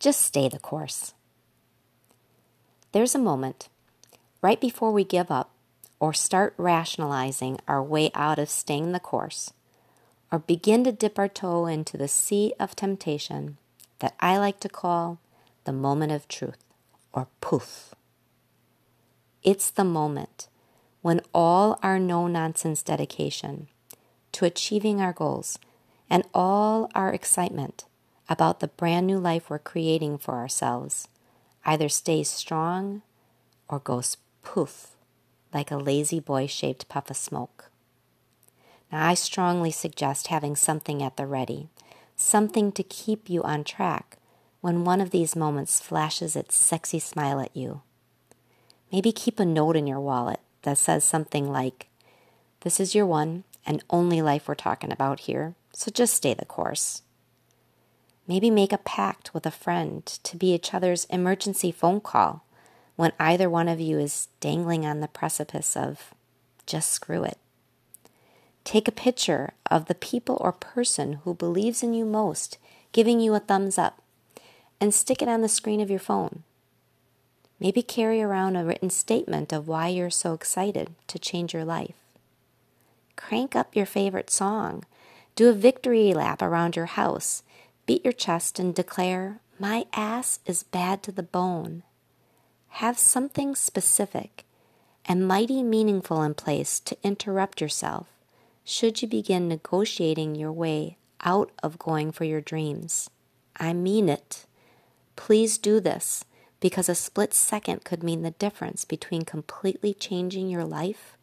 just stay the course. There's a moment right before we give up or start rationalizing our way out of staying the course or begin to dip our toe into the sea of temptation that I like to call the moment of truth or poof. It's the moment when all our no nonsense dedication to achieving our goals and all our excitement about the brand new life we're creating for ourselves either stays strong or goes poof like a La-Z-Boy shaped puff of smoke. Now, I strongly suggest having something at the ready, something to keep you on track when one of these moments flashes its sexy smile at you. Maybe keep a note in your wallet that says something like, This is your one and only life we're talking about here, so just stay the course. Maybe make a pact with a friend to be each other's emergency phone call when either one of you is dangling on the precipice of just screw it. Take a picture of the people or person who believes in you most, giving you a thumbs up, and stick it on the screen of your phone. Maybe carry around a written statement of why you're so excited to change your life. Crank up your favorite song. Do a victory lap around your house. Beat your chest and declare, My ass is bad to the bone have something specific and mighty meaningful in place to interrupt yourself should you begin negotiating your way out of going for your dreams. I mean it. Please do this because a split second could mean the difference between completely changing your life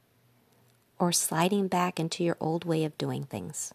or sliding back into your old way of doing things.